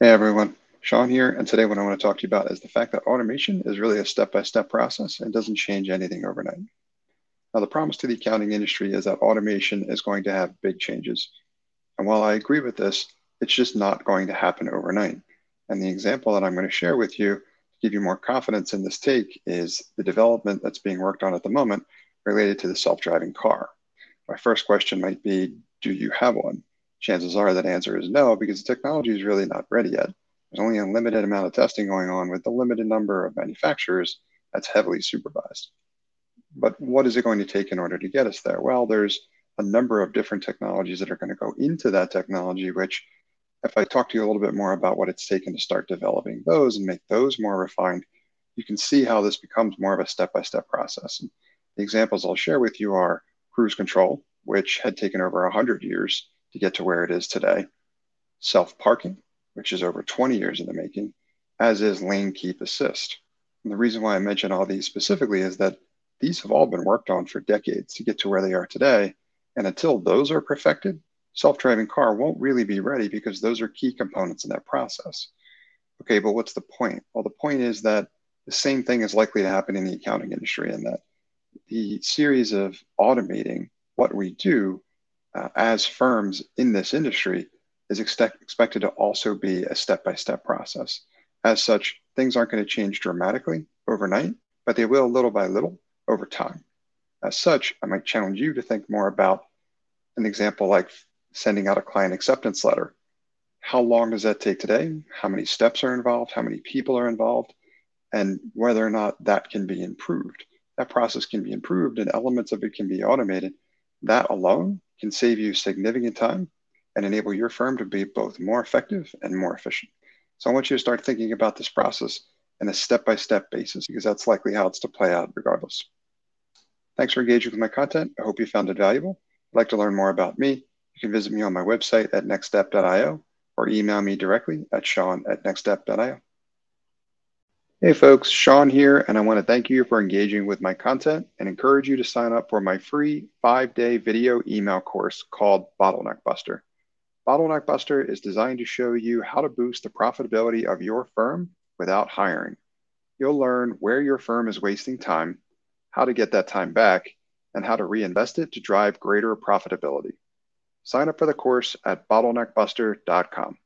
Hey everyone, Sean here, and today what I want to talk to you about is the fact that automation is really a step-by-step process and doesn't change anything overnight. Now, the promise to the accounting industry is that automation is going to have big changes. And while I agree with this, it's just not going to happen overnight. And the example that I'm going to share with you to give you more confidence in this take is the development that's being worked on at the moment related to the self-driving car. My first question might be, do you have one? Chances are that answer is no, because the technology is really not ready yet. There's only a limited amount of testing going on with a limited number of manufacturers that's heavily supervised. But what is it going to take in order to get us there? Well, there's a number of different technologies that are going to go into that technology, which if I talk to you a little bit more about what it's taken to start developing those and make those more refined, you can see how this becomes more of a step-by-step process. And the examples I'll share with you are cruise control, which had taken over 100 years to get to where it is today. Self parking, which is over 20 years in the making, as is lane keep assist. And the reason why I mention all these specifically is that these have all been worked on for decades to get to where they are today. And until those are perfected, self driving car won't really be ready because those are key components in that process. Okay, but what's the point? Well, the point is that the same thing is likely to happen in the accounting industry, and that the series of automating what we do uh, as firms in this industry is expect, expected to also be a step by step process. As such, things aren't going to change dramatically overnight, but they will little by little over time. As such, I might challenge you to think more about an example like sending out a client acceptance letter. How long does that take today? How many steps are involved? How many people are involved? And whether or not that can be improved. That process can be improved and elements of it can be automated. That alone can save you significant time and enable your firm to be both more effective and more efficient. So I want you to start thinking about this process in a step-by-step basis because that's likely how it's to play out regardless. Thanks for engaging with my content. I hope you found it valuable. If you'd like to learn more about me, you can visit me on my website at nxtstep.io or email me directly at sean at nxtstep.io. Hey folks, Sean here, and I want to thank you for engaging with my content and encourage you to sign up for my free five day video email course called Bottleneck Buster. Bottleneck Buster is designed to show you how to boost the profitability of your firm without hiring. You'll learn where your firm is wasting time, how to get that time back, and how to reinvest it to drive greater profitability. Sign up for the course at bottleneckbuster.com.